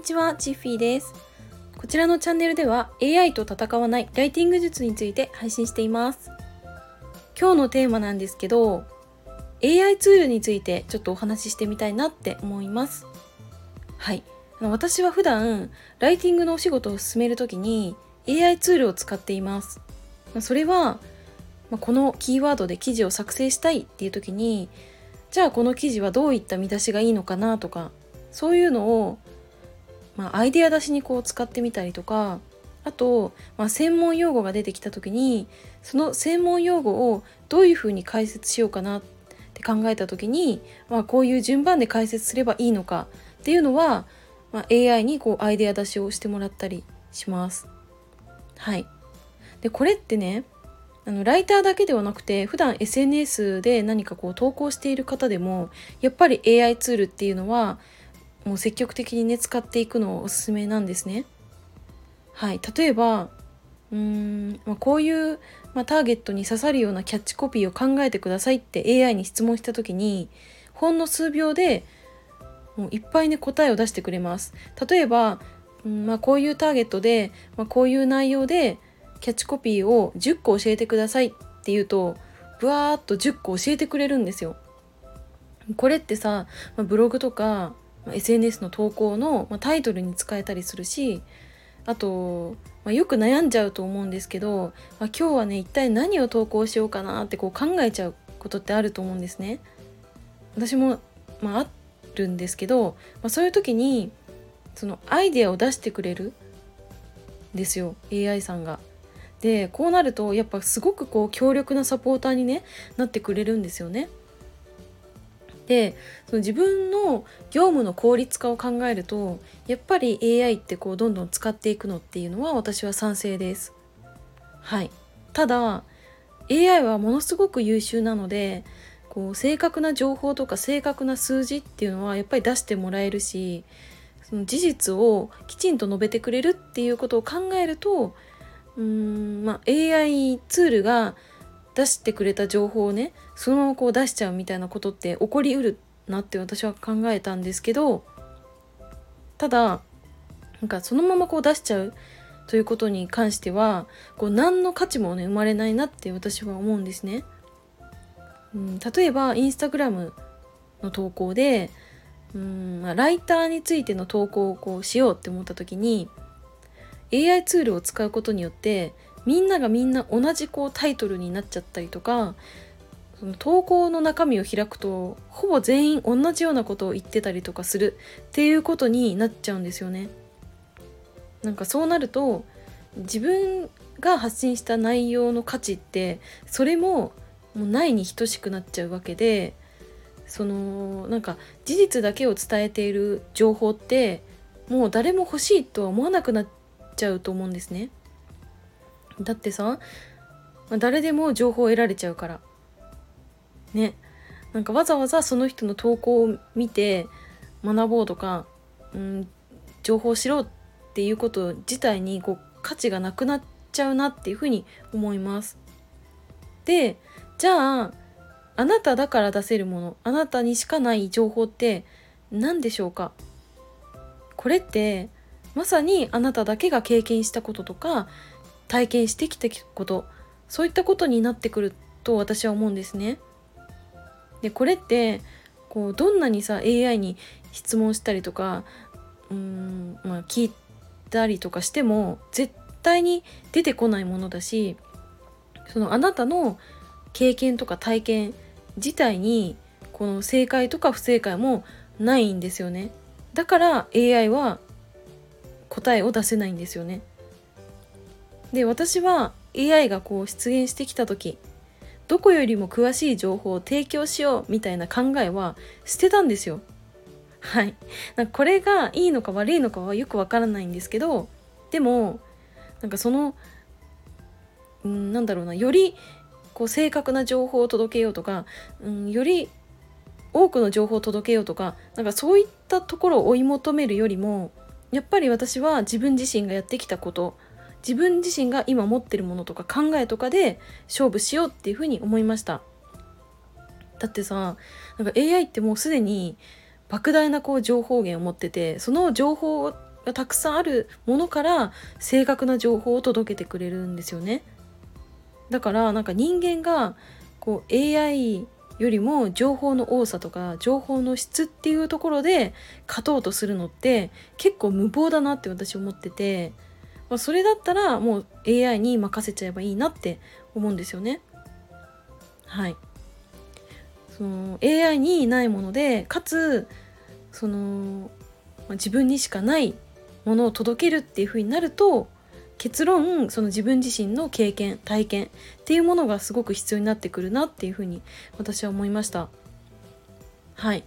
にちは、チッフィーです。こちらのチャンネルでは AI と戦わないライティング術について配信しています。今日のテーマなんですけど、AI ツールについてちょっとお話ししてみたいなって思います。はい。あの私は普段、ライティングのお仕事を進めるときに AI ツールを使っています。それは、まこのキーワードで記事を作成したいっていう時にじゃあこの記事はどういった見出しがいいのかなとかそういうのを、まあ、アイデア出しにこう使ってみたりとかあと、まあ、専門用語が出てきた時にその専門用語をどういうふうに解説しようかなって考えた時に、まあ、こういう順番で解説すればいいのかっていうのは、まあ、AI にこうアイデア出しをしてもらったりします。はい、でこれってねあのライターだけではなくて普段 SNS で何かこう投稿している方でもやっぱり AI ツールっていうのはもう積極的にね使っていくのをおすすめなんですね。はい、例えばうーん、まあ、こういう、まあ、ターゲットに刺さるようなキャッチコピーを考えてくださいって AI に質問した時にほんの数秒でもういっぱいね答えを出してくれます。例えば、うんまあ、こういうターゲットで、まあ、こういう内容でキャッチコピーを10個教えてくださいって言うとブワーっと10個教えてくれるんですよ。これってさ、まあ、ブログとか SNS の投稿の、ま、タイトルに使えたりするしあと、まあ、よく悩んじゃうと思うんですけど、まあ、今日はね一体何を投稿しようかなってこう考えちゃうことってあると思うんですね。私も、まあ、あるんですけど、まあ、そういう時にそのアイデアを出してくれるんですよ AI さんが。でこうなるとやっぱすごくこう強力なサポーターに、ね、なってくれるんですよね。でその自分の業務の効率化を考えるとやっぱり AI ってこうどんどん使っていくのっていうのは私は賛成です。はい、ただ AI はものすごく優秀なのでこう正確な情報とか正確な数字っていうのはやっぱり出してもらえるしその事実をきちんと述べてくれるっていうことを考えるとうーんまあ AI ツールが出してくれた情報をねそのままこう出しちゃうみたいなことって起こりうるなって私は考えたんですけどただなんかそのままこう出しちゃうということに関してはこう何の価値もね生まれないなって私は思うんですね。うん、例えばインスタグラムの投稿でうん、ライターについての投稿をこうしようって思った時に AI ツールを使うことによってみんながみんな同じこうタイトルになっちゃったりとかその投稿の中身を開くとほぼ全員同じようなことを言ってたりとかするっていうことになっちゃうんですよね。なんかそうなると自分が発信した内容の価値ってそれももうないに等しくなっちゃうわけでそのなんか事実だけを伝えている情報ってもう誰も欲しいとは思わなくなっちゃうと思うんですね。だってさ、誰でも情報を得られちゃうから。ね。なんかわざわざその人の投稿を見て学ぼうとか、うん、情報を知ろうっていうこと自体にこう価値がなくなっちゃうなっていうふうに思います。でじゃああなただから出せるものあなたにしかない情報って何でしょうか？これってまさにあなただけが経験したこととか体験してきたことそういったことになってくると私は思うんですね。でこれってこうどんなにさ AI に質問したりとかうーん、まあ、聞いたりとかしても絶対に出てこないものだしそのあなたの経験とか体験自体にこの正解とか不正解もないんですよね。だから AI は答えを出せないんですよね。で私は AI がこう出現してきた時どこよりも詳しい情報を提供しようみたいな考えは捨てたんですよ。はい。なんかこれがいいのか悪いのかはよくわからないんですけどでもなんかそのうんなんだろうなよりこう正確な情報を届けようとか、うん、より多くの情報を届けようとかなんかそういったところを追い求めるよりもやっぱり私は自分自身がやってきたこと自分自身が今持ってるものとか考えとかで勝負しようっていうふうに思いましただってさなんか AI ってもうすでに莫大なこう情報源を持っててその情報がたくさんあるものから正確な情報を届けてくれるんですよね。だからなんか人間がこう AI よりも情報の多さとか情報の質っていうところで勝とうとするのって結構無謀だなって私思ってて、まあ、それだったらもう AI に任せちゃえばいいなって思うんですよね。はい。その AI にないものでかつその、まあ、自分にしかないものを届けるっていう風になると結論その自分自身の経験体験っていうものがすごく必要になってくるなっていうふうに私は思いました。はい。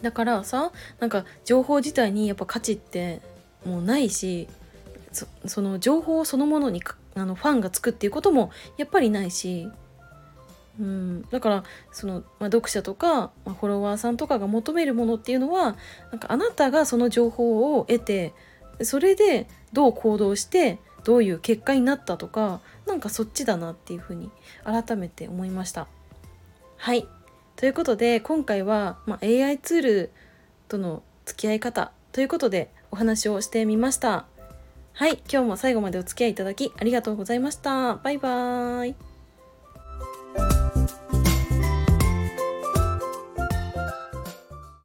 だからさなんか情報自体にやっぱ価値ってもうないしその情報そのものにあのファンがつくっていうこともやっぱりないしうん、だからその、まあ、読者とか、まあ、フォロワーさんとかが求めるものっていうのはなんかあなたがその情報を得てそれでどう行動してどういう結果になったとかなんかそっちだなっていうふうに改めて思いました。はいということで今回は、まあ、AI ツールとの付き合い方ということでお話をしてみました。はい今日も最後までお付き合いいただきありがとうございました。バイバーイ。